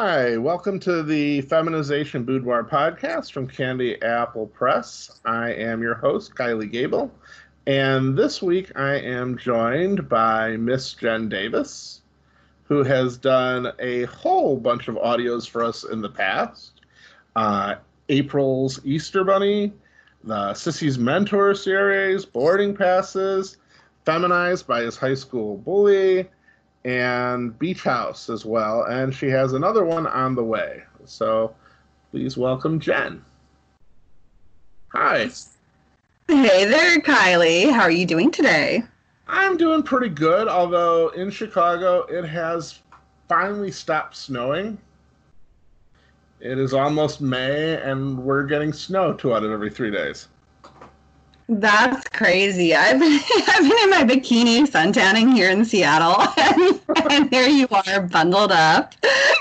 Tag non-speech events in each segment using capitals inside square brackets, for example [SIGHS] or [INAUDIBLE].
Hi, welcome to the Feminization Boudoir podcast from Candy Apple Press. I am your host, Kylie Gable, and this week I am joined by Miss Jenn Davis, who has done a whole bunch of audios for us in the past. Uh, April's Easter Bunny, the Sissy's Mentor series, Boarding Passes, Feminized by his high school bully, and Beach House as well. And she has another one on the way. So please welcome Jenn. Hi. Hey there, Kylie. How are you doing today? I'm doing pretty good, although in Chicago it has finally stopped snowing. It is almost May, and we're getting snow two out of every three days. That's crazy. I've been [LAUGHS] I've been in my bikini suntanning here in Seattle, [LAUGHS] and, and here you are bundled up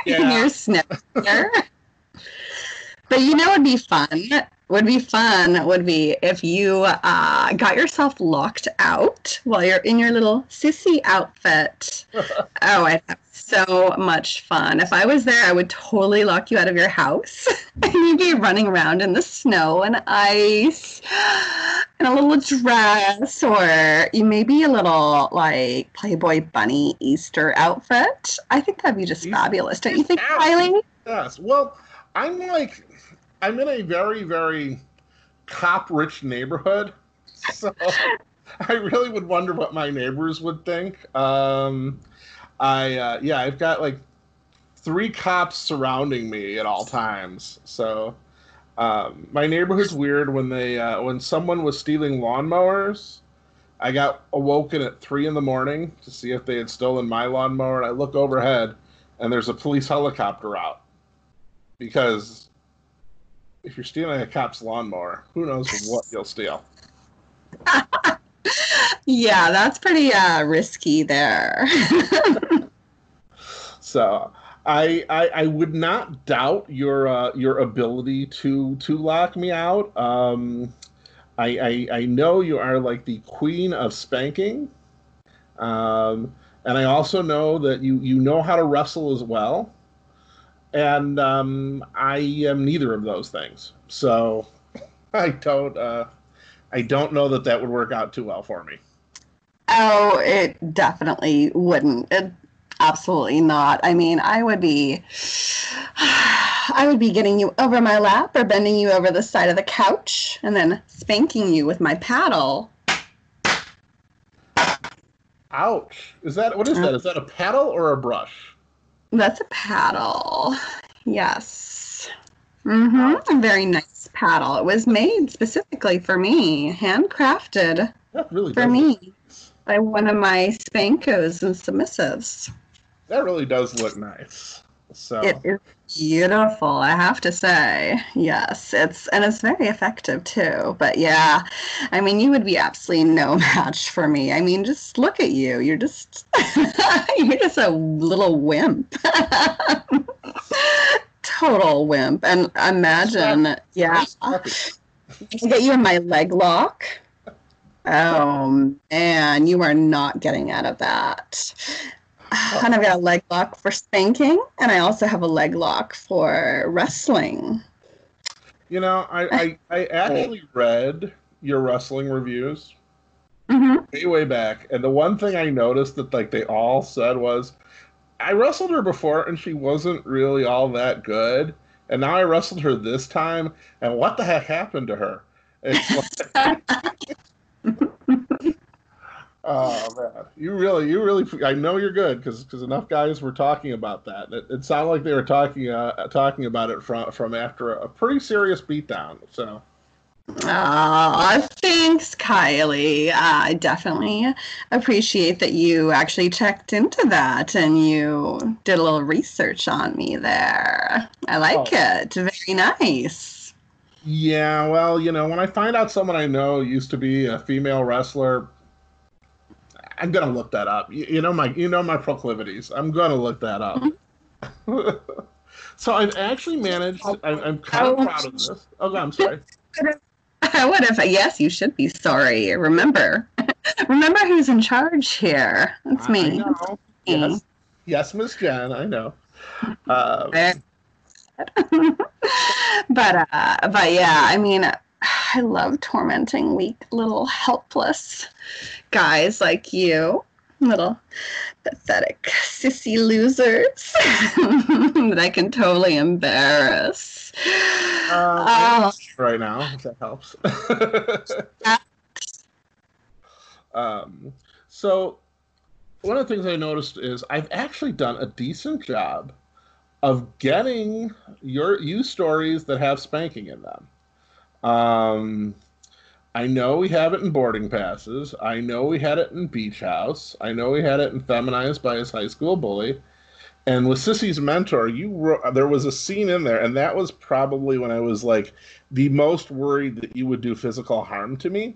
yeah. in your snow. but you know, it'd be fun. Would be fun. Would be if you uh, got yourself locked out while you're in your little sissy outfit. [LAUGHS] oh, I'd have so much fun. If I was there, I would totally lock you out of your house and you'd be running around in the snow and ice in a little dress or you maybe a little like Playboy bunny Easter outfit. I think that'd be just Easter. fabulous. Don't you think, Kylie? Yes. Well, I'm like, I'm in a very, very cop rich neighborhood. [LAUGHS] So I really would wonder what my neighbors would think. Um, I uh, yeah, I've got like three cops surrounding me at all times. So um, my neighborhood's weird. When they uh, when someone was stealing lawnmowers, I got awoken at three in the morning to see if they had stolen my lawnmower. And I look overhead, and there's a police helicopter out because if you're stealing a cop's lawnmower, who knows what you'll steal. [LAUGHS] yeah, that's pretty uh, risky there. [LAUGHS] so I, I, I would not doubt your uh, your ability to to lock me out. Um, I, I I know you are like the queen of spanking, um, and I also know that you you know how to wrestle as well. And um, I am neither of those things, so [LAUGHS] I don't uh, I don't know that that would work out too well for me. Oh, it definitely wouldn't. It, absolutely not. I mean, I would be I would be getting you over my lap or bending you over the side of the couch and then spanking you with my paddle. Ouch. Is that what is that? Is that a paddle or a brush? That's a paddle. Yes. Mm-hmm. A very nice paddle. It was made specifically for me, handcrafted really for me by one of my spankos and submissives. That really does look nice. So it is beautiful, I have to say. Yes, it's and it's very effective too. But yeah, I mean, you would be absolutely no [LAUGHS] match for me. I mean, just look at you. You're just [LAUGHS] you're just a little wimp. [LAUGHS] Total wimp. And imagine, yeah, get you in my leg lock. Oh man, you are not getting out of that. Oh. And I've got a leg lock for spanking, and I also have a leg lock for wrestling. You know, I I, [LAUGHS] I actually read your wrestling reviews mm-hmm. way way back, and the one thing I noticed that like they all said was, I wrestled her before and she wasn't really all that good, and now I wrestled her this time, and what the heck happened to her? [LAUGHS] oh man, you really, you really, I know you're good because because enough guys were talking about that. It, it sounded like they were talking uh, talking about it from from after a, a pretty serious beatdown. So. Oh, thanks, Kylie. I definitely appreciate that you actually checked into that and you did a little research on me there. I like oh. it. Very nice. Yeah, well, you know, when I find out someone I know used to be a female wrestler, I'm gonna look that up. You, you know my, you know my proclivities. I'm gonna look that up. [LAUGHS] so I've actually managed. I'm, I'm kind of proud of this. Oh, I'm sorry. [LAUGHS] I would have. Yes, you should be sorry. Remember, [LAUGHS] remember who's in charge here. It's me. Yes, yes, Miss Jenn. I know. Um, but uh, but yeah, I mean, [SIGHS] I love tormenting weak little helpless guys like you, little pathetic sissy losers [LAUGHS] that I can totally embarrass. um, Oh. right now, if that helps. [LAUGHS] um, so, one of the things I noticed is I've actually done a decent job of getting your you stories that have spanking in them. Um, I know we have it in boarding passes. I know we had it in Beach House. I know we had it in Feminized by his high school bully. And with Sissy's mentor, you wrote, there was a scene in there, and that was probably when I was like the most worried that you would do physical harm to me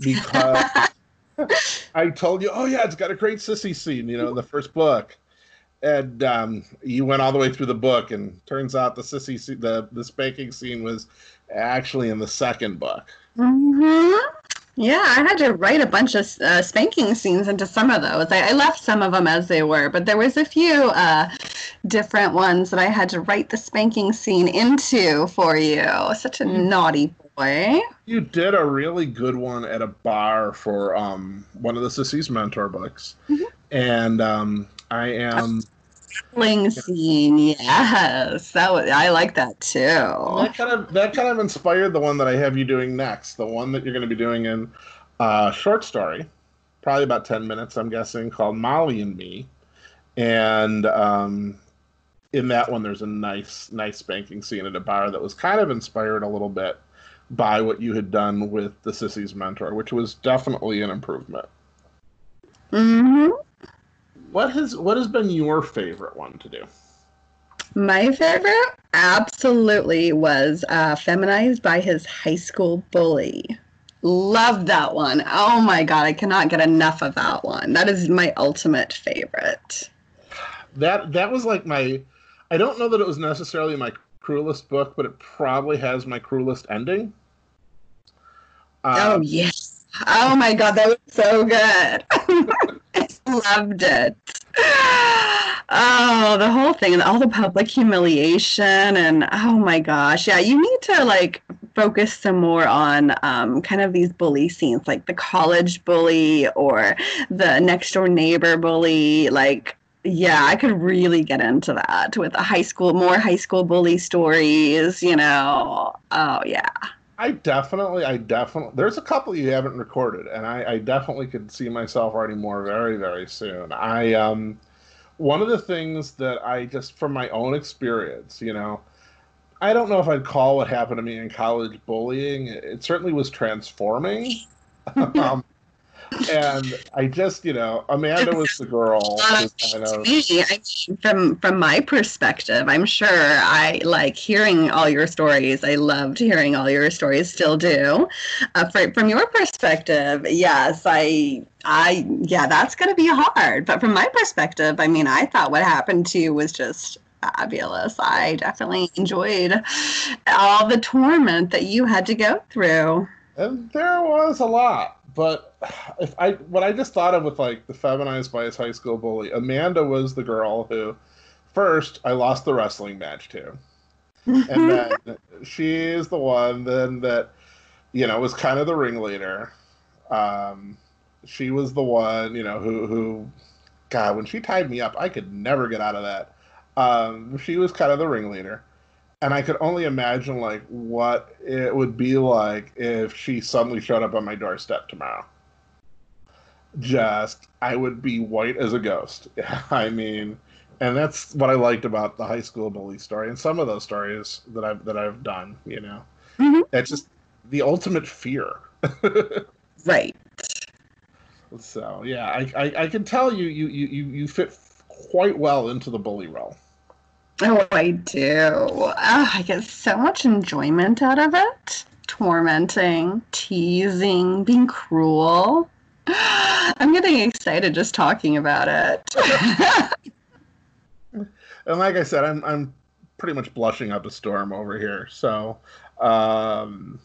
because [LAUGHS] I told you, oh yeah, it's got a great sissy scene, you know, in the first book, and um, you went all the way through the book, and turns out the sissy, the the spanking scene was actually in the second book. Hmm Yeah, I had to write a bunch of uh, spanking scenes into some of those. I, I left some of them as they were, but there was a few uh, different ones that I had to write the spanking scene into for you. Such a naughty boy. You did a really good one at a bar for um, one of the Sissy's mentor books, Mhm. and um, I am. Fling scene, yes, that was. I like that too. That kind of that kind of inspired the one that I have you doing next. The one that you're going to be doing in uh, short story, probably about ten minutes, I'm guessing, called Molly and Me, and um, in that one there's a nice nice spanking scene at a bar that was kind of inspired a little bit by what you had done with the Sissy's mentor, which was definitely an improvement. hmm What has what has been your favorite one to do? My favorite absolutely was uh, Feminized by his high school bully. Love that one. Oh my god, I cannot get enough of that one. That is my ultimate favorite. That that was like my. I don't know that it was necessarily my cruelest book, but it probably has my cruelest ending. oh Um, yes. Oh my god, that was so good. [LAUGHS] Loved it. Oh, the whole thing and all the public humiliation and oh my gosh. Yeah, you need to like focus some more on um, kind of these bully scenes, like the college bully or the next door neighbor bully. Like, yeah, I could really get into that with a high school, more high school bully stories, you know. Oh, yeah. I definitely, I definitely. There's a couple you haven't recorded, and I, I definitely could see myself writing more very, very soon. I um, one of the things that I just from my own experience, you know, I don't know if I'd call what happened to me in college bullying. It certainly was transforming. [LAUGHS] um, and I just, you know, Amanda was the girl [LAUGHS] kind of. me, I mean, from from my perspective, I'm sure I like hearing all your stories. I loved hearing all your stories, still do. Uh, for, from your perspective, yes, I, I, yeah, that's gonna be hard. But from my perspective, I mean, I thought what happened to you was just fabulous. I definitely enjoyed all the torment that you had to go through. And there was a lot, but if I what I just thought of with like the feminized by his high school bully, Amanda was the girl who first I lost the wrestling match to. And [LAUGHS] then she's the one then that you know was kind of the ringleader. Um she was the one, you know, who who God, when she tied me up, I could never get out of that. Um she was kind of the ringleader and I could only imagine like what it would be like if she suddenly showed up on my doorstep tomorrow. Just, I would be white as a ghost. [LAUGHS] I mean, and that's what I liked about the high school bully story and some of those stories that I've that I've done. You know, Mhm. that's just the ultimate fear. [LAUGHS] Right. so yeah, I, I I can tell you you you you fit quite well into the bully role. Oh, I do. Oh, I get so much enjoyment out of it. Tormenting, teasing, being cruel. [GASPS] I'm getting excited just talking about it. [LAUGHS] and like I said, I'm I'm pretty much blushing up a storm over here. So, um,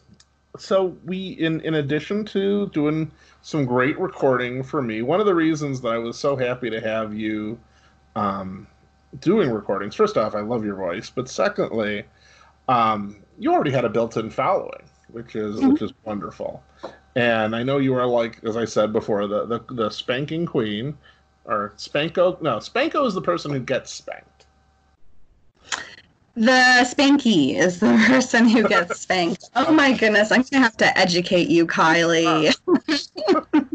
so we in in addition to doing some great recording for me, one of the reasons that I was so happy to have you um, doing recordings. First off, I love your voice, but secondly, um, you already had a built-in following, which is mm-hmm. which is wonderful. And I know you are like, as I said before, the the, the spanking queen, or spanko. No, spanko is the person who gets spanked. The spanky is the [LAUGHS] person who gets spanked. Oh my goodness, I'm gonna have to educate you, Kylie. [LAUGHS]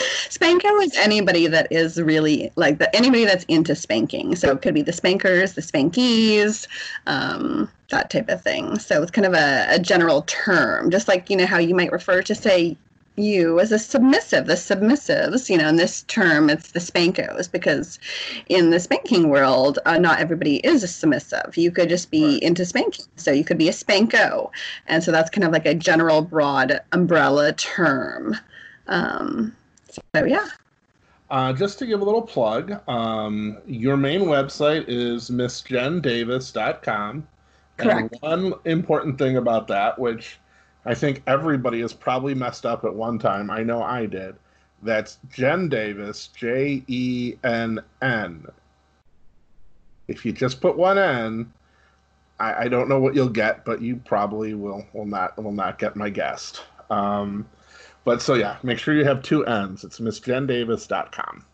[LAUGHS] Spanko is anybody that is really like the, anybody that's into spanking. So it could be the spankers, the spankies, um, that type of thing. So it's kind of a, a general term, just like you know how you might refer to say you as a submissive, the submissives, you know, in this term, it's the spankos, because in the spanking world, uh, not everybody is a submissive. You could just be right. into spanking. So you could be a spanko. And so that's kind of like a general, broad umbrella term. Um, so yeah. Uh, just to give a little plug, um, your main website is missjenndavis.com. Correct. And one important thing about that, which I think everybody has probably messed up at one time, I know I did, that's Jenn Davis, J E N N. If you just put one N, I, I, don't know what you'll get, but you probably will will not will not get my guest. Um, but so yeah, make sure you have two N's. It's missjenndavis.com.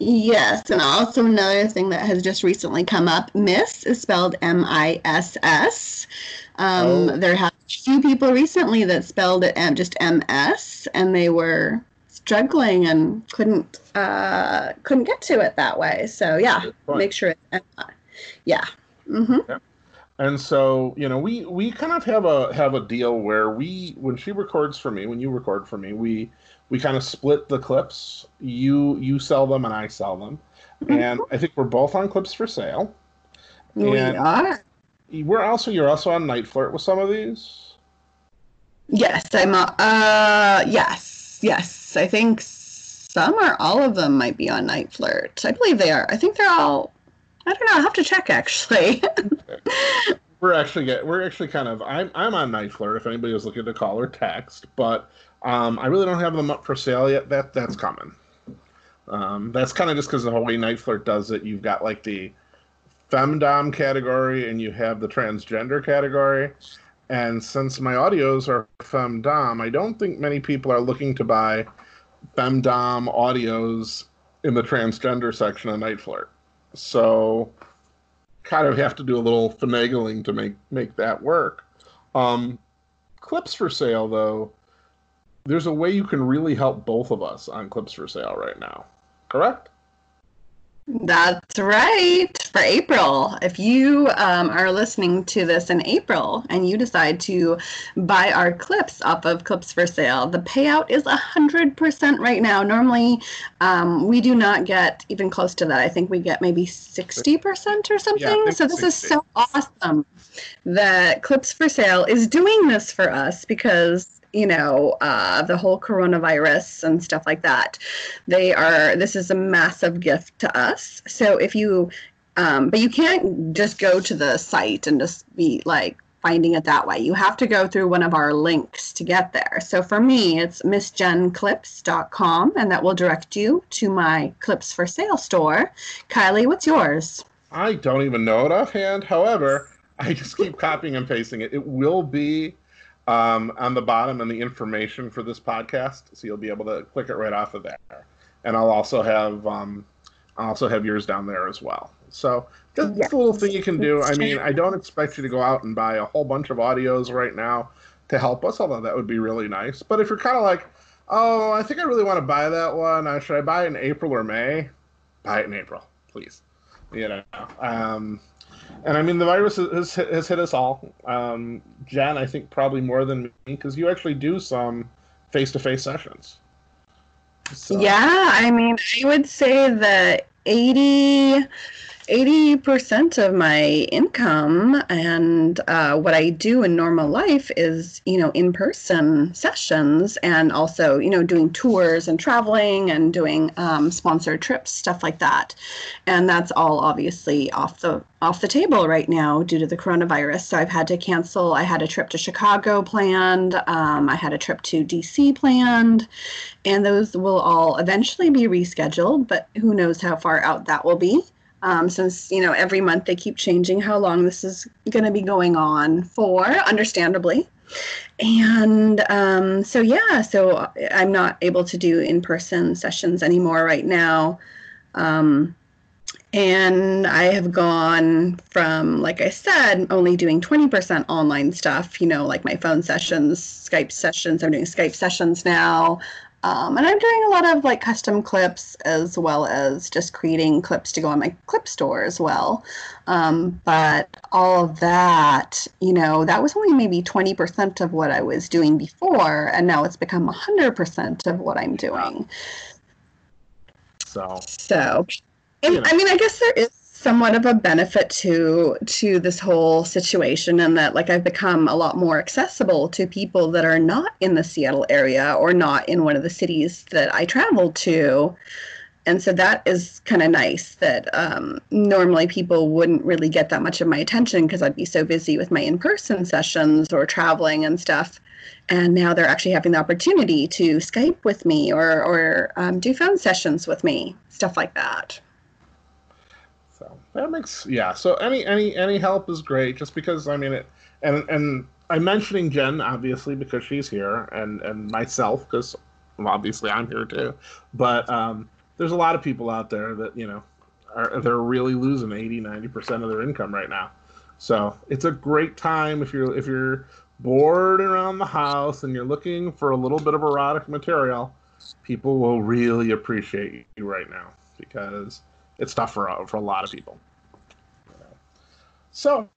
Yes, and also another thing that has just recently come up, Miss is spelled M I S S. Um, oh. There have a few people recently that spelled it M, just M S, and they were struggling and couldn't uh, couldn't get to it that way. So yeah, make sure it's M I. Yeah. Mm-hmm. yeah. And so, you know, we we kind of have a have a deal where we when she records for me, when you record for me, we we kind of split the clips. You you sell them and I sell them. Mm-hmm. And I think we're both on clips for sale. We and are. We're also you're also on NiteFlirt with some of these. Yes, I'm. Uh, yes, yes. I think some or all of them might be on NiteFlirt. I believe they are. I think they're all I don't know. I'll have to check actually. [LAUGHS] we're actually get we're actually kind of I'm I'm on NiteFlirt if anybody is looking to call or text, but um, I really don't have them up for sale yet. That that's coming. Um, that's kind of just because the way NiteFlirt does it. You've got like the femdom category and you have the transgender category. And since my audios are femdom, I don't think many people are looking to buy femdom audios in the transgender section of NiteFlirt. So kind of have to do a little finagling to make make that work. Um, clips for sale though, there's a way you can really help both of us on clips for sale right now. Correct? That's right. For April, if you um, are listening to this in April and you decide to buy our clips off of Clips for Sale, the payout is 100% right now. Normally, um, we do not get even close to that. I think we get maybe 60% or something. Yeah, so, this 60. is so awesome that Clips for Sale is doing this for us because you know uh, the whole coronavirus and stuff like that. They are this is a massive gift to us. So if you um, but you can't just go to the site and just be like finding it that way. You have to go through one of our links to get there. So for me it's missjennclips.com and that will direct you to my clips for sale store. Kylie what's yours? I don't even know it offhand. However i just keep copying and pasting it. It will be um, on the bottom and the information for this podcast, so you'll be able to click it right off of there. And I'll also have um, I'll also have yours down there as well. So just yes. a little thing you can do. I mean, I don't expect you to go out and buy a whole bunch of audios right now to help us, although that would be really nice. But if you're kind of like, oh, I think I really want to buy that one. Uh, should I buy it in April or May? Buy it in April, please. You know, um, and I mean, the virus has, has hit us all. Um, Jenn, I think probably more than me because you actually do some face to face sessions. So. Yeah, I mean, I would say that 80 80% of my income and uh, what I do in normal life is, you know, in person sessions and also, you know, doing tours and traveling and doing um, sponsored trips, stuff like that. And that's all obviously off the off the table right now due to the coronavirus. So I've had to cancel. I had a trip to Chicago planned. Um, I had a trip to DC planned, and those will all eventually be rescheduled. But who knows how far out that will be. Um, since you know every month they keep changing how long this is going to be going on for, understandably. And um, so yeah, so I'm not able to do in-person sessions anymore right now. Um, and I have gone from, like I said, only doing 20% online stuff, you know, like my phone sessions, Skype sessions. I'm doing Skype sessions now. Um, and I'm doing a lot of like custom clips as well as just creating clips to go on my clip store as well. Um, but all of that, you know, that was only maybe 20% of what I was doing before. And now it's become 100% of what I'm doing. So, so and, I mean, I guess there is somewhat of a benefit to to this whole situation and that like I've become a lot more accessible to people that are not in the Seattle area or not in one of the cities that I travel to. And so that is kind of nice that um, normally people wouldn't really get that much of my attention because I'd be so busy with my in person sessions or traveling and stuff. And now they're actually having the opportunity to Skype with me or, or um, do phone sessions with me, stuff like that. That makes yeah. So any any any help is great. Just because I mean it, and and I'm mentioning Jenn obviously because she's here, and and myself because obviously I'm here too. But um, there's a lot of people out there that you know are they're really losing 80 90 percent of their income right now. So it's a great time if you're if you're bored around the house and you're looking for a little bit of erotic material. People will really appreciate you right now because it's tough for for a lot of people. So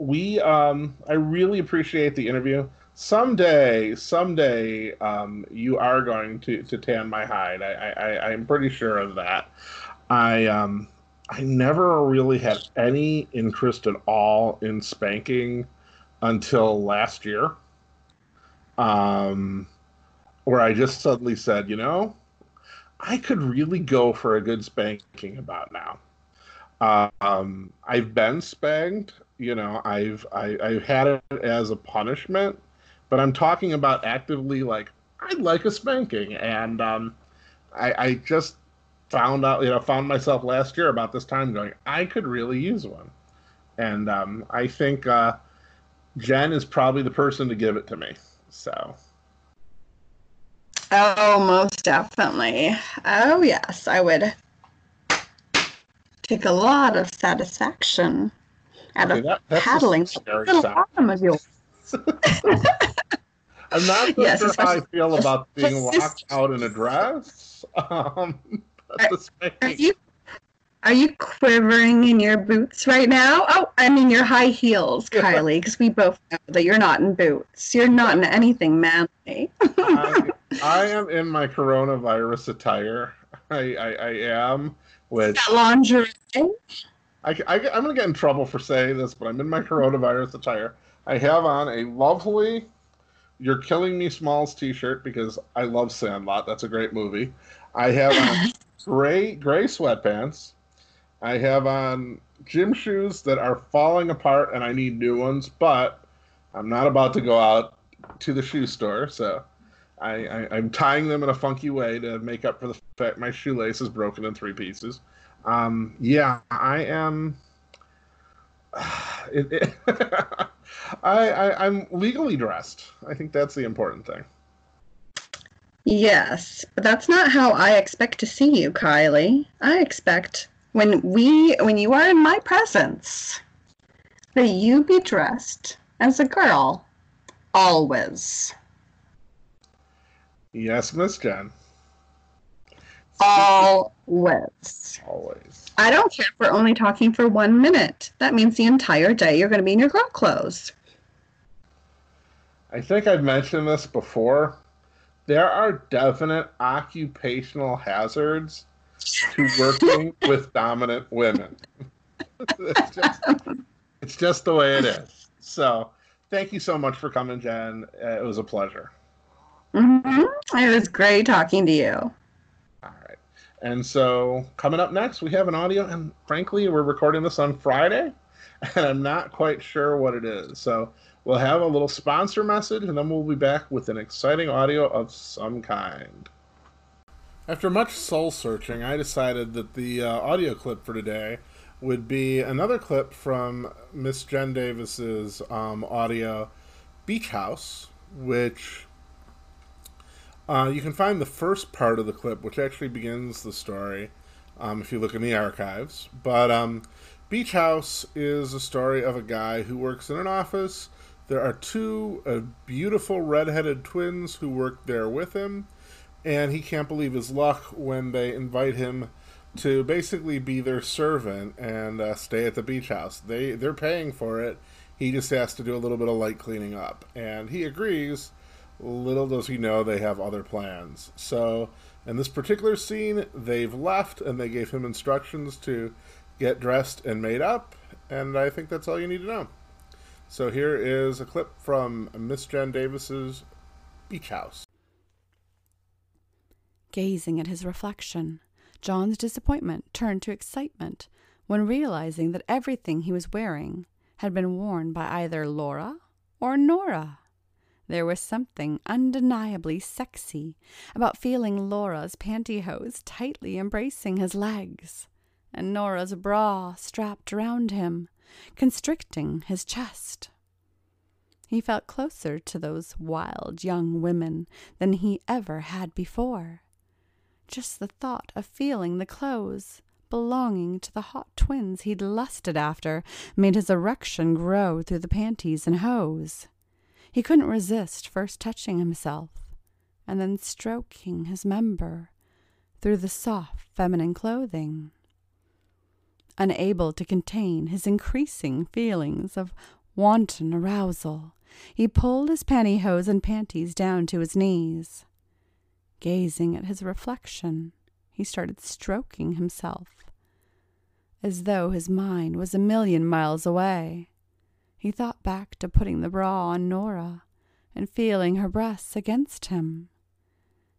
we, um, I really appreciate the interview. Someday, someday, um, you are going to, to tan my hide. I, I, I'm pretty sure of that. I, um, I never really had any interest at all in spanking until last year. Um, where I just suddenly said, you know, I could really go for a good spanking about now. Um, I've been spanked, you know, I've I, I've had it as a punishment, but I'm talking about actively like I'd like a spanking, and um, I, I just found out, you know, found myself last year about this time going, I could really use one, and um, I think uh, Jenn is probably the person to give it to me. So. Oh, most definitely. Oh, yes, I would take a lot of satisfaction out okay, of that, paddling the little bottom of yours. [LAUGHS] I'm not yes, sure how I feel about being locked out in a dress. [LAUGHS] Um, are, are, you are you quivering in your boots right now? Oh, I mean your high heels, Kylie, because we both know that you're not in boots. You're not in anything manly. I, [LAUGHS] I, am in my coronavirus attire. I, I, I am. With lingerie. I, I, I'm going to get in trouble for saying this, but I'm in my coronavirus attire. I have on a lovely "You're Killing Me" Smalls T-shirt because I love Sandlot. That's a great movie. I have on [LAUGHS] gray gray sweatpants I have on gym shoes that are falling apart and I need new ones, but I'm not about to go out to the shoe store, so I, I, am tying them in a funky way to make up for the fact my shoelace is broken in three pieces. Um, yeah, I am. [SIGHS] It, it [LAUGHS] I, I I'm legally dressed. I think that's the important thing. Yes, but that's not how I expect to see you, Kylie. I expect when we when you are in my presence that you be dressed as a girl always yes miss jenn always always i don't care if we're only talking for one minute that means the entire day you're going to be in your girl clothes i think i've mentioned this before there are definite occupational hazards to working [LAUGHS] with dominant women. it's, just, it's just the way it is. So, thank you so much for coming, Jenn. Uh, it was a pleasure. Mm-hmm. It was great talking to you. All right. And so, coming up next, we have an audio, and frankly, we're recording this on Friday, [LAUGHS] and I'm not quite sure what it is. So, we'll have a little sponsor message, and then we'll be back with an exciting audio of some kind. After much soul searching, I decided that the uh, audio clip for today would be another clip from Miss Jenn Davis's um, audio Beach House, which uh, you can find the first part of the clip, which actually begins the story, um, if you look in the archives. But um, Beach House is a story of a guy who works in an office. There are two uh, beautiful redheaded twins who work there with him, and he can't believe his luck when they invite him to basically be their servant and uh, stay at the beach house. They they're paying for it. He just has to do a little bit of light cleaning up, and he agrees. Little does he know they have other plans. So, in this particular scene, they've left and they gave him instructions to get dressed and made up, and I think that's all you need to know. So, here is a clip from Miss Jenn Davis's Beach House. Gazing at his reflection, John's disappointment turned to excitement when realizing that everything he was wearing had been worn by either Laura or Nora. There was something undeniably sexy about feeling Laura's pantyhose tightly embracing his legs, and Nora's bra strapped round him, constricting his chest. He felt closer to those wild young women than he ever had before. Just the thought of feeling the clothes belonging to the hot twins he'd lusted after made his erection grow through the panties and hose. He couldn't resist first touching himself and then stroking his member through the soft feminine clothing. Unable to contain his increasing feelings of wanton arousal, he pulled his pantyhose and panties down to his knees. Gazing at his reflection, he started stroking himself, as though his mind was a million miles away. He thought back to putting the bra on Nora and feeling her breasts against him.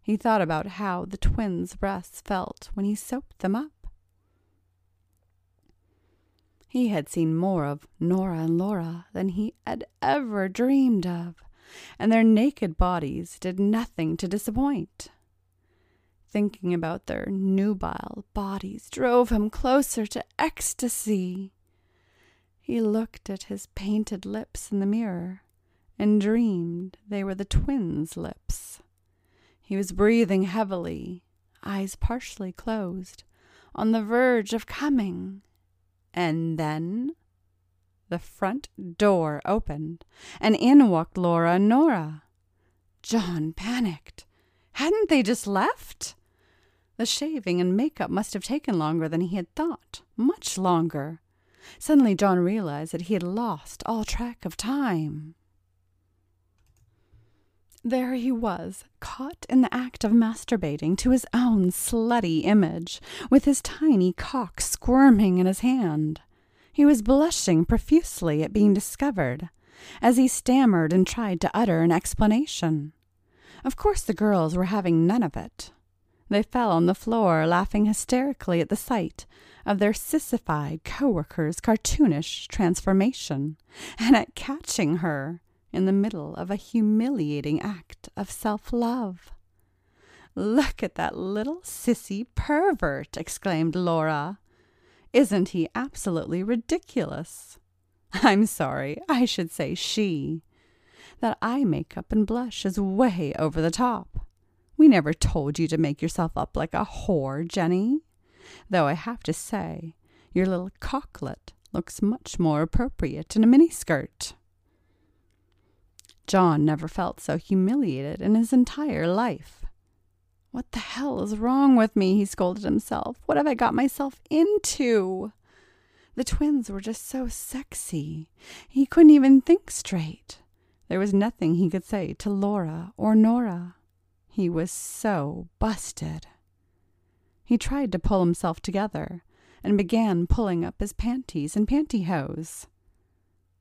He thought about how the twins' breasts felt when he soaped them up. He had seen more of Nora and Laura than he had ever dreamed of and their naked bodies did nothing to disappoint. Thinking about their nubile bodies drove him closer to ecstasy. He looked at his painted lips in the mirror and dreamed they were the twins' lips. He was breathing heavily, eyes partially closed, on the verge of coming. And then the front door opened, and in walked Laura and Nora. John panicked. Hadn't they just left? The shaving and makeup must have taken longer than he had thought, much longer. Suddenly, John realized that he had lost all track of time. There he was, caught in the act of masturbating to his own slutty image, with his tiny cock squirming in his hand. He was blushing profusely at being discovered, as he stammered and tried to utter an explanation. Of course, the girls were having none of it. They fell on the floor, laughing hysterically at the sight of their sissified co-worker's cartoonish transformation, and at catching her in the middle of a humiliating act of self-love. Look at that little sissy pervert, exclaimed Laura. Isn't he absolutely ridiculous? I'm sorry, I should say she. That eye makeup and blush is way over the top. We never told you to make yourself up like a whore, Jenny. Though I have to say, your little cocklet looks much more appropriate in a miniskirt. John never felt so humiliated in his entire life. What the hell is wrong with me? He scolded himself. What have I got myself into? The twins were just so sexy. He couldn't even think straight. There was nothing he could say to Laura or Nora. He was so busted. He tried to pull himself together and began pulling up his panties and pantyhose.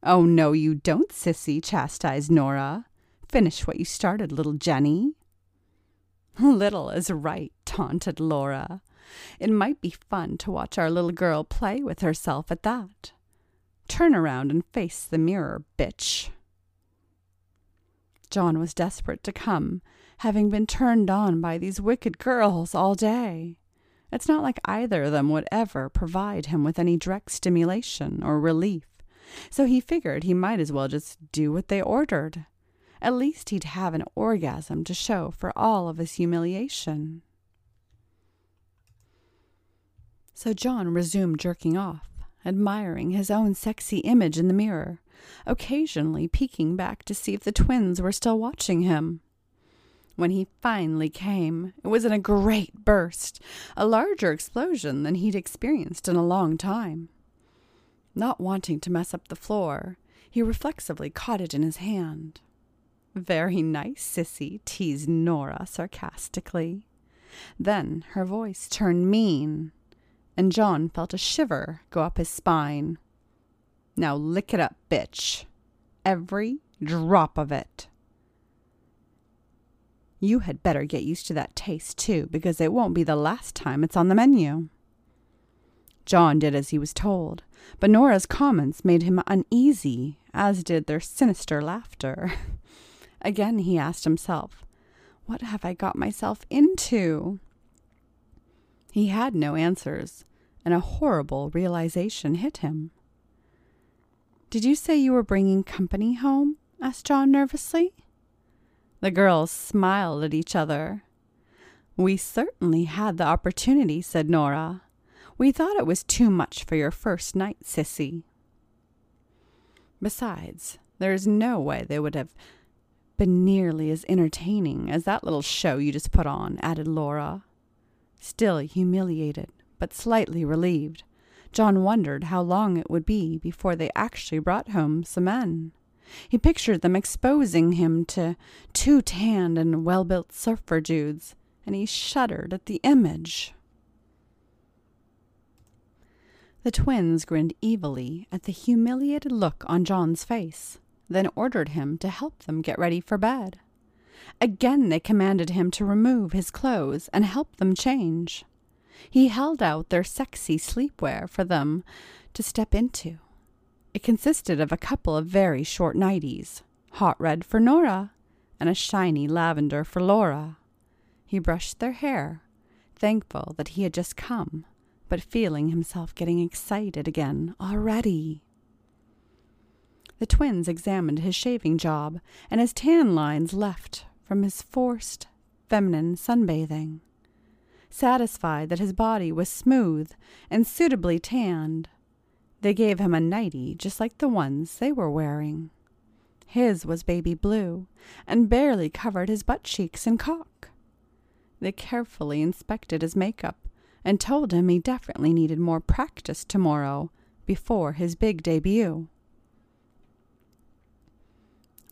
Oh, no, you don't, sissy, chastised Nora. Finish what you started, little Jenny. Little is right, taunted Laura. It might be fun to watch our little girl play with herself at that. Turn around and face the mirror, bitch. John was desperate to come, having been turned on by these wicked girls all day. It's not like either of them would ever provide him with any direct stimulation or relief, so he figured he might as well just do what they ordered. At least he'd have an orgasm to show for all of his humiliation. So John resumed jerking off, admiring his own sexy image in the mirror, occasionally peeking back to see if the twins were still watching him. When he finally came, it was in a great burst, a larger explosion than he'd experienced in a long time. Not wanting to mess up the floor, he reflexively caught it in his hand. Very nice, sissy, teased Nora sarcastically. Then her voice turned mean, and John felt a shiver go up his spine. Now lick it up, bitch. Every drop of it. You had better get used to that taste, too, because it won't be the last time it's on the menu. John did as he was told, but Nora's comments made him uneasy, as did their sinister laughter. [LAUGHS] Again he asked himself, What have I got myself into? He had no answers, and a horrible realization hit him. Did you say you were bringing company home? asked John nervously. The girls smiled at each other. We certainly had the opportunity, said Nora. We thought it was too much for your first night, sissy. Besides, there is no way they would have been nearly as entertaining as that little show you just put on, added Laura. Still humiliated, but slightly relieved, John wondered how long it would be before they actually brought home some men. He pictured them exposing him to two tanned and well built surfer dudes, and he shuddered at the image. The twins grinned evilly at the humiliated look on John's face, then ordered him to help them get ready for bed. Again they commanded him to remove his clothes and help them change. He held out their sexy sleepwear for them to step into. It consisted of a couple of very short nighties, hot red for Nora, and a shiny lavender for Laura. He brushed their hair, thankful that he had just come, but feeling himself getting excited again already. The twins examined his shaving job and his tan lines left from his forced, feminine sunbathing. Satisfied that his body was smooth and suitably tanned, they gave him a nightie just like the ones they were wearing. His was baby blue and barely covered his butt cheeks and cock. They carefully inspected his makeup and told him he definitely needed more practice tomorrow before his big debut.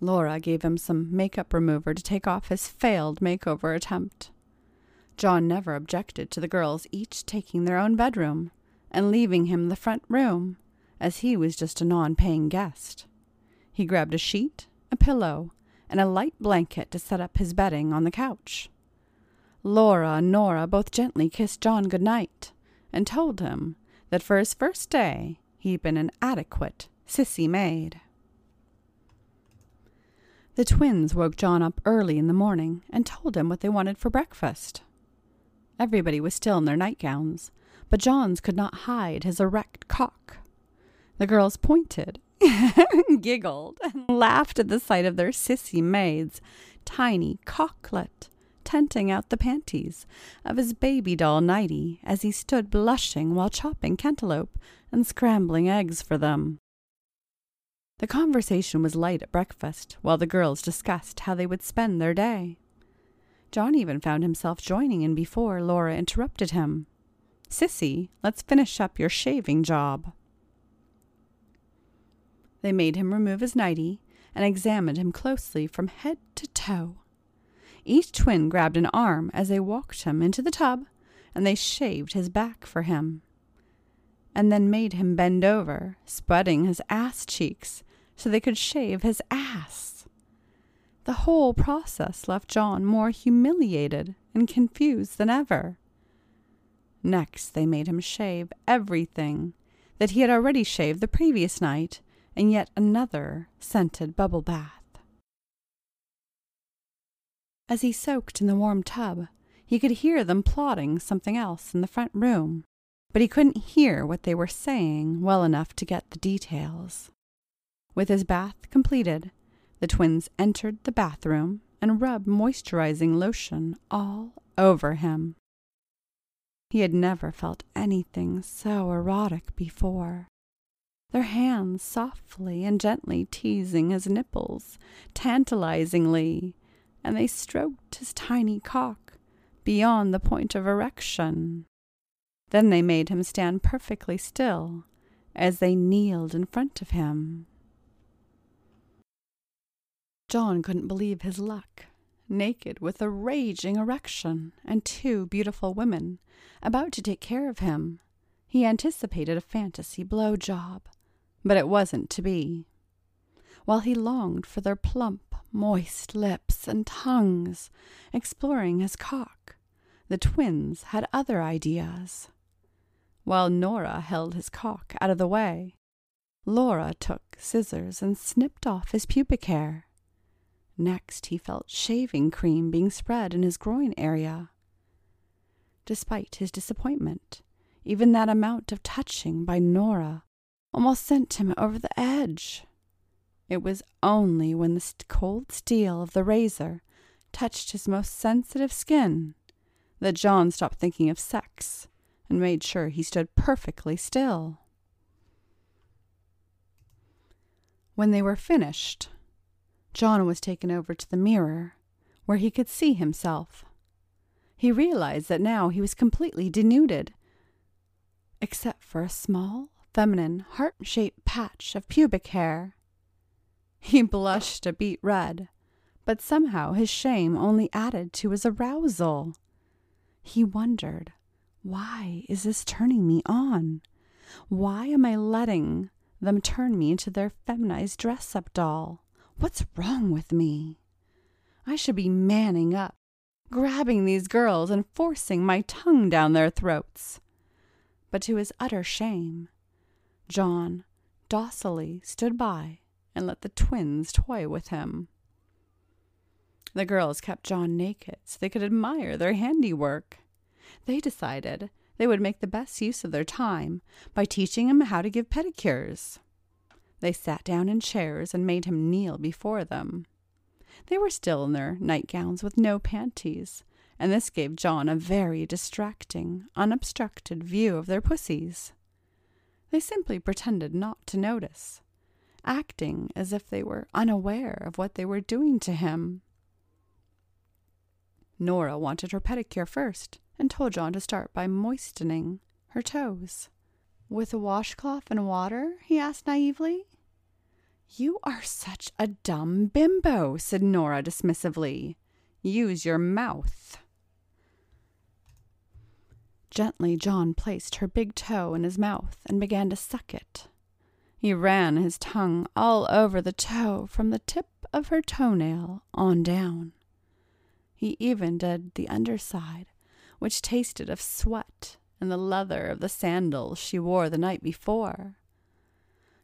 Laura gave him some makeup remover to take off his failed makeover attempt. John never objected to the girls each taking their own bedroom and leaving him the front room, as he was just a non paying guest. He grabbed a sheet, a pillow, and a light blanket to set up his bedding on the couch. Laura and Nora both gently kissed John good night and told him that for his first day he'd been an adequate sissy maid. The twins woke John up early in the morning and told him what they wanted for breakfast. Everybody was still in their nightgowns, but John's could not hide his erect cock. The girls pointed, [LAUGHS] giggled, and laughed at the sight of their sissy maid's tiny cocklet tenting out the panties of his baby doll nighty as he stood blushing while chopping cantaloupe and scrambling eggs for them. The conversation was light at breakfast, while the girls discussed how they would spend their day. John even found himself joining in before Laura interrupted him. Sissy, let's finish up your shaving job. They made him remove his nightie and examined him closely from head to toe. Each twin grabbed an arm as they walked him into the tub, and they shaved his back for him, and then made him bend over, spreading his ass cheeks so they could shave his ass. The whole process left John more humiliated and confused than ever. Next, they made him shave everything that he had already shaved the previous night in yet another scented bubble bath. As he soaked in the warm tub, He could hear them plotting something else in the front room, but he couldn't hear what they were saying well enough to get the details. With his bath completed, the twins entered the bathroom and rubbed moisturizing lotion all over him. He had never felt anything so erotic before. Their hands softly and gently teasing his nipples, tantalizingly, and they stroked his tiny cock beyond the point of erection. Then they made him stand perfectly still as they kneeled in front of him. John couldn't believe his luck. Naked with a raging erection and two beautiful women about to take care of him, he anticipated a fantasy blow job, but it wasn't to be. While he longed for their plump, moist lips and tongues exploring his cock, the twins had other ideas. While Nora held his cock out of the way, Laura took scissors and snipped off his pubic hair. Next, he felt shaving cream being spread in his groin area. Despite his disappointment, even that amount of touching by Nora almost sent him over the edge. It was only when the cold steel of the razor touched his most sensitive skin that John stopped thinking of sex and made sure he stood perfectly still. When they were finished, John was taken over to the mirror, where he could see himself. He realized that now he was completely denuded, except for a small, feminine, heart shaped patch of pubic hair. He blushed a beet red, but somehow his shame only added to his arousal. He wondered, why is this turning me on? Why am I letting them turn me into their feminized dress up doll? What's wrong with me? I should be manning up, grabbing these girls and forcing my tongue down their throats. But to his utter shame, John docilely stood by and let the twins toy with him. The girls kept John naked so they could admire their handiwork. They decided they would make the best use of their time by teaching him how to give pedicures. They sat down in chairs and made him kneel before them. They were still in their nightgowns with no panties, and this gave John a very distracting, unobstructed view of their pussies. They simply pretended not to notice, acting as if they were unaware of what they were doing to him. Nora wanted her pedicure first and told John to start by moistening her toes. With a washcloth and water? he asked naively. You are such a dumb bimbo, said Nora dismissively. Use your mouth. Gently, John placed her big toe in his mouth and began to suck it. He ran his tongue all over the toe from the tip of her toenail on down. He even did the underside, which tasted of sweat and the leather of the sandals she wore the night before.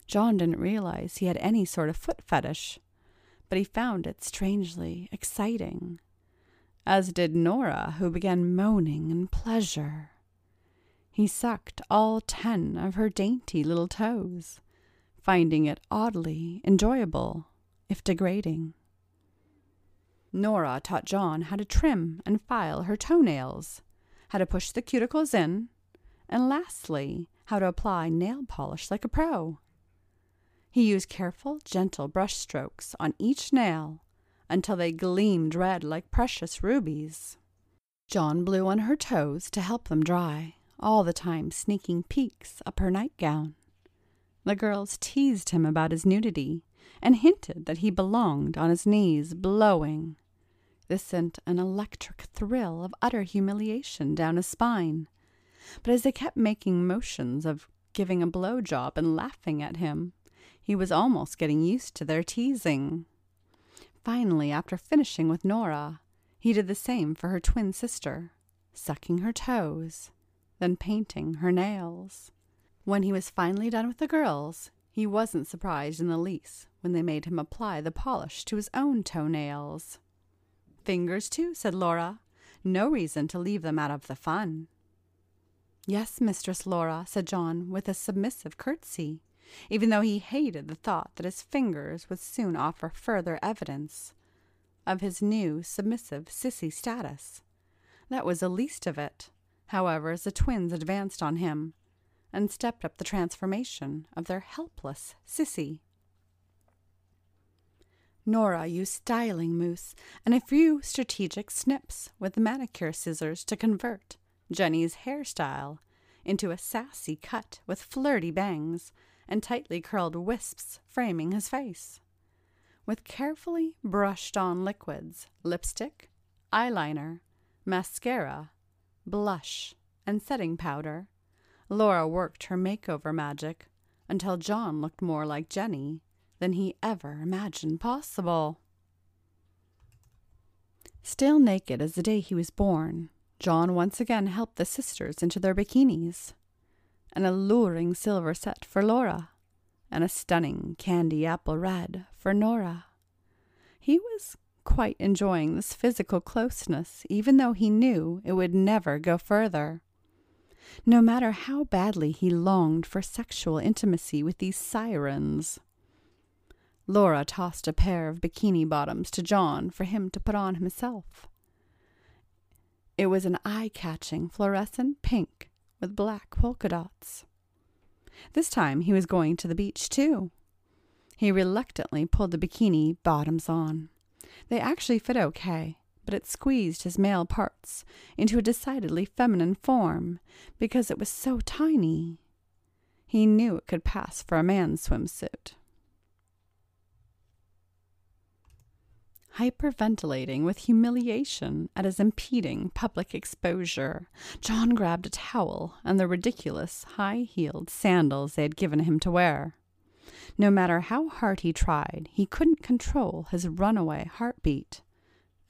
John didn't realize he had any sort of foot fetish, but he found it strangely exciting, as did Nora, who began moaning in pleasure. He sucked all ten of her dainty little toes, finding it oddly enjoyable, if degrading. Nora taught John how to trim and file her toenails how to push the cuticles in, and lastly, how to apply nail polish like a pro. He used careful, gentle brush strokes on each nail until they gleamed red like precious rubies. John blew on her toes to help them dry, all the time sneaking peeks up her nightgown. The girls teased him about his nudity and hinted that he belonged on his knees, blowing. This sent an electric thrill of utter humiliation down his spine. But as they kept making motions of giving a blow job and laughing at him, he was almost getting used to their teasing. Finally, after finishing with Nora, he did the same for her twin sister, sucking her toes, then painting her nails. When he was finally done with the girls, he wasn't surprised in the least when they made him apply the polish to his own toenails. Fingers, too, said Laura. No reason to leave them out of the fun. Yes, Mistress Laura, said John, with a submissive curtsy, even though he hated the thought that his fingers would soon offer further evidence of his new submissive sissy status. That was the least of it, however, as the twins advanced on him and stepped up the transformation of their helpless sissy. Nora used styling mousse and a few strategic snips with manicure scissors to convert Jenny's hairstyle into a sassy cut with flirty bangs and tightly curled wisps framing his face. With carefully brushed on liquids, lipstick, eyeliner, mascara, blush, and setting powder, Laura worked her makeover magic until John looked more like Jenny than he ever imagined possible. Still naked as the day he was born, John once again helped the sisters into their bikinis. An alluring silver set for Laura, and a stunning candy apple red for Nora. He was quite enjoying this physical closeness, even though he knew it would never go further. No matter how badly he longed for sexual intimacy with these sirens. Laura tossed a pair of bikini bottoms to John for him to put on himself. It was an eye catching fluorescent pink with black polka dots. This time he was going to the beach too. He reluctantly pulled the bikini bottoms on. They actually fit okay, but it squeezed his male parts into a decidedly feminine form because it was so tiny. He knew it could pass for a man's swimsuit. Hyperventilating with humiliation at his impeding public exposure, John grabbed a towel and the ridiculous high heeled sandals they had given him to wear. No matter how hard he tried, he couldn't control his runaway heartbeat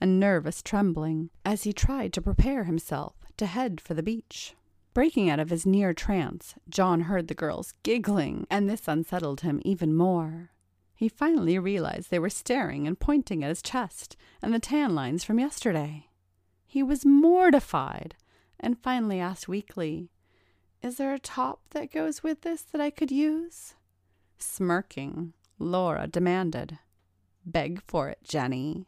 and nervous trembling as he tried to prepare himself to head for the beach. Breaking out of his near trance, John heard the girls giggling, and this unsettled him even more. He finally realized they were staring and pointing at his chest and the tan lines from yesterday. He was mortified and finally asked weakly, Is there a top that goes with this that I could use? Smirking, Laura demanded, Beg for it, Jenny.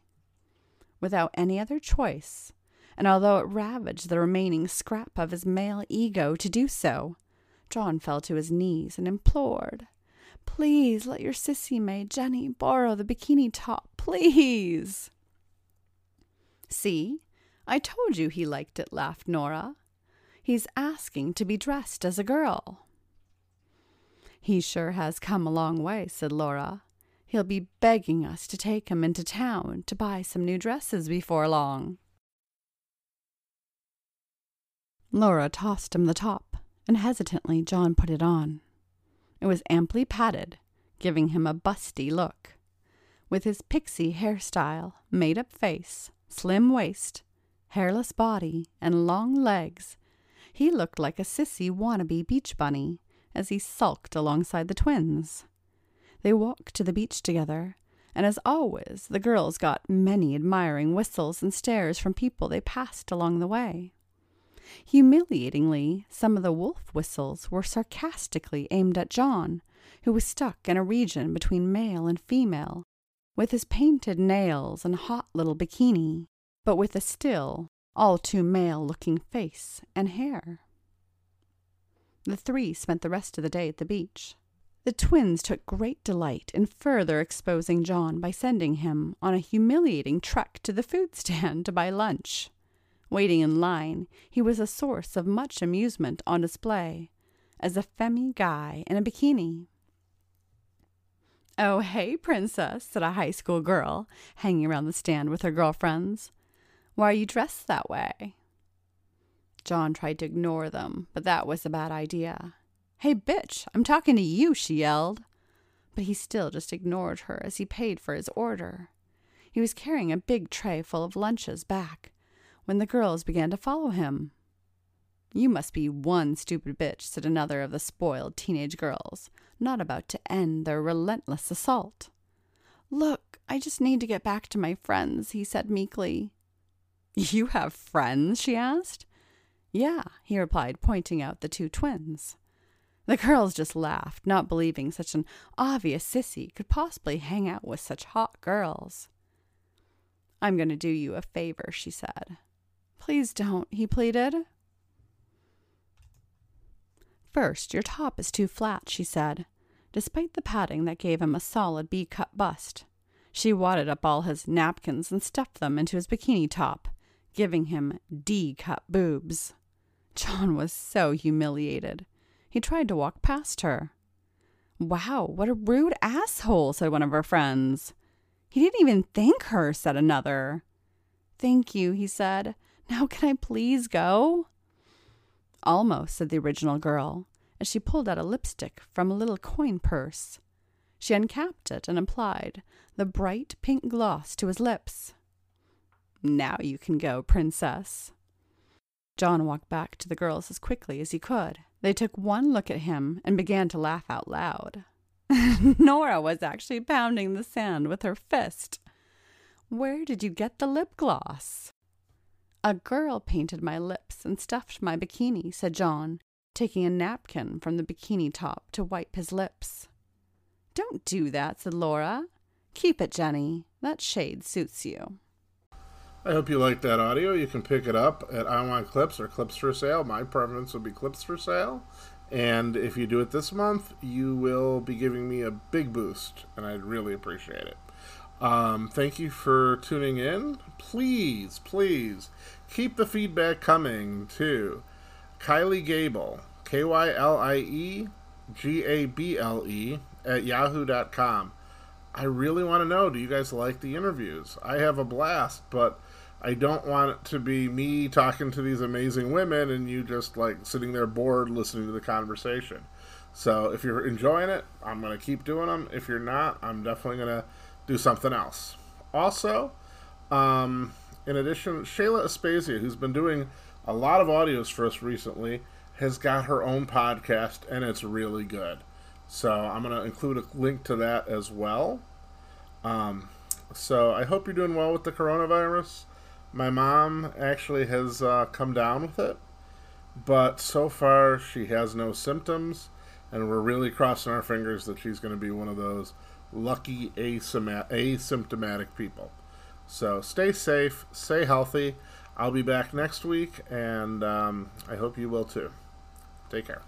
Without any other choice, and although it ravaged the remaining scrap of his male ego to do so, John fell to his knees and implored, Please let your sissy maid Jenny borrow the bikini top, please. See, I told you he liked it, laughed Nora. He's asking to be dressed as a girl. He sure has come a long way, said Laura. He'll be begging us to take him into town to buy some new dresses before long. Laura tossed him the top, and hesitantly John put it on. It was amply padded, giving him a busty look. With his pixie hairstyle, made up face, slim waist, hairless body, and long legs, he looked like a sissy wannabe beach bunny as he sulked alongside the twins. They walked to the beach together, and as always, the girls got many admiring whistles and stares from people they passed along the way. Humiliatingly, some of the wolf whistles were sarcastically aimed at John, who was stuck in a region between male and female, with his painted nails and hot little bikini, but with a still, all too male looking face and hair. The three spent the rest of the day at the beach. The twins took great delight in further exposing John by sending him on a humiliating trek to the food stand to buy lunch. Waiting in line, he was a source of much amusement on display as a femmy guy in a bikini. Oh, hey, princess, said a high school girl, hanging around the stand with her girlfriends. Why are you dressed that way? John tried to ignore them, but that was a bad idea. Hey, bitch, I'm talking to you, she yelled. But he still just ignored her as he paid for his order. He was carrying a big tray full of lunches back when the girls began to follow him. You must be one stupid bitch, said another of the spoiled teenage girls, not about to end their relentless assault. Look, I just need to get back to my friends, he said meekly. [LAUGHS] You have friends? she asked. Yeah, he replied, pointing out the two twins. The girls just laughed, not believing such an obvious sissy could possibly hang out with such hot girls. I'm going to do you a favor, she said. Please don't, he pleaded. First, your top is too flat, she said, despite the padding that gave him a solid B cut bust. She wadded up all his napkins and stuffed them into his bikini top, giving him D cut boobs. John was so humiliated. He tried to walk past her. Wow, what a rude asshole, said one of her friends. He didn't even thank her, said another. Thank you, he said. Now can I please go? Almost, said the original girl, as she pulled out a lipstick from a little coin purse. She uncapped it and applied the bright pink gloss to his lips. Now you can go, princess. John walked back to the girls as quickly as he could. They took one look at him and began to laugh out loud. [LAUGHS] Nora was actually pounding the sand with her fist. Where did you get the lip gloss? A girl painted my lips and stuffed my bikini, said John, taking a napkin from the bikini top to wipe his lips. Don't do that, said Laura. Keep it, Jenny. That shade suits you. I hope you like that audio. You can pick it up at I Want Clips or Clips4Sale. My preference would be Clips4Sale. And if you do it this month, you will be giving me a big boost, and I'd really appreciate it. Um, thank you for tuning in. Please, please keep the feedback coming to Kylie Gable, K Y L I E G A B L E, at yahoo.com. I really want to know do you guys like the interviews? I have a blast, but I don't want it to be me talking to these amazing women and you just like sitting there bored listening to the conversation. So if you're enjoying it, I'm going to keep doing them. If you're not, I'm definitely going to do something else. Also, um, in addition, Shayla Aspasia, who's been doing a lot of audios for us recently, has got her own podcast and it's really good. So I'm going to include a link to that as well. Um, so I hope you're doing well with the coronavirus. My mom actually has uh, come down with it, but so far she has no symptoms, and we're really crossing our fingers that she's going to be one of those lucky asymptomatic people. So stay safe, stay healthy. I'll be back next week, and um, I hope you will too. Take care.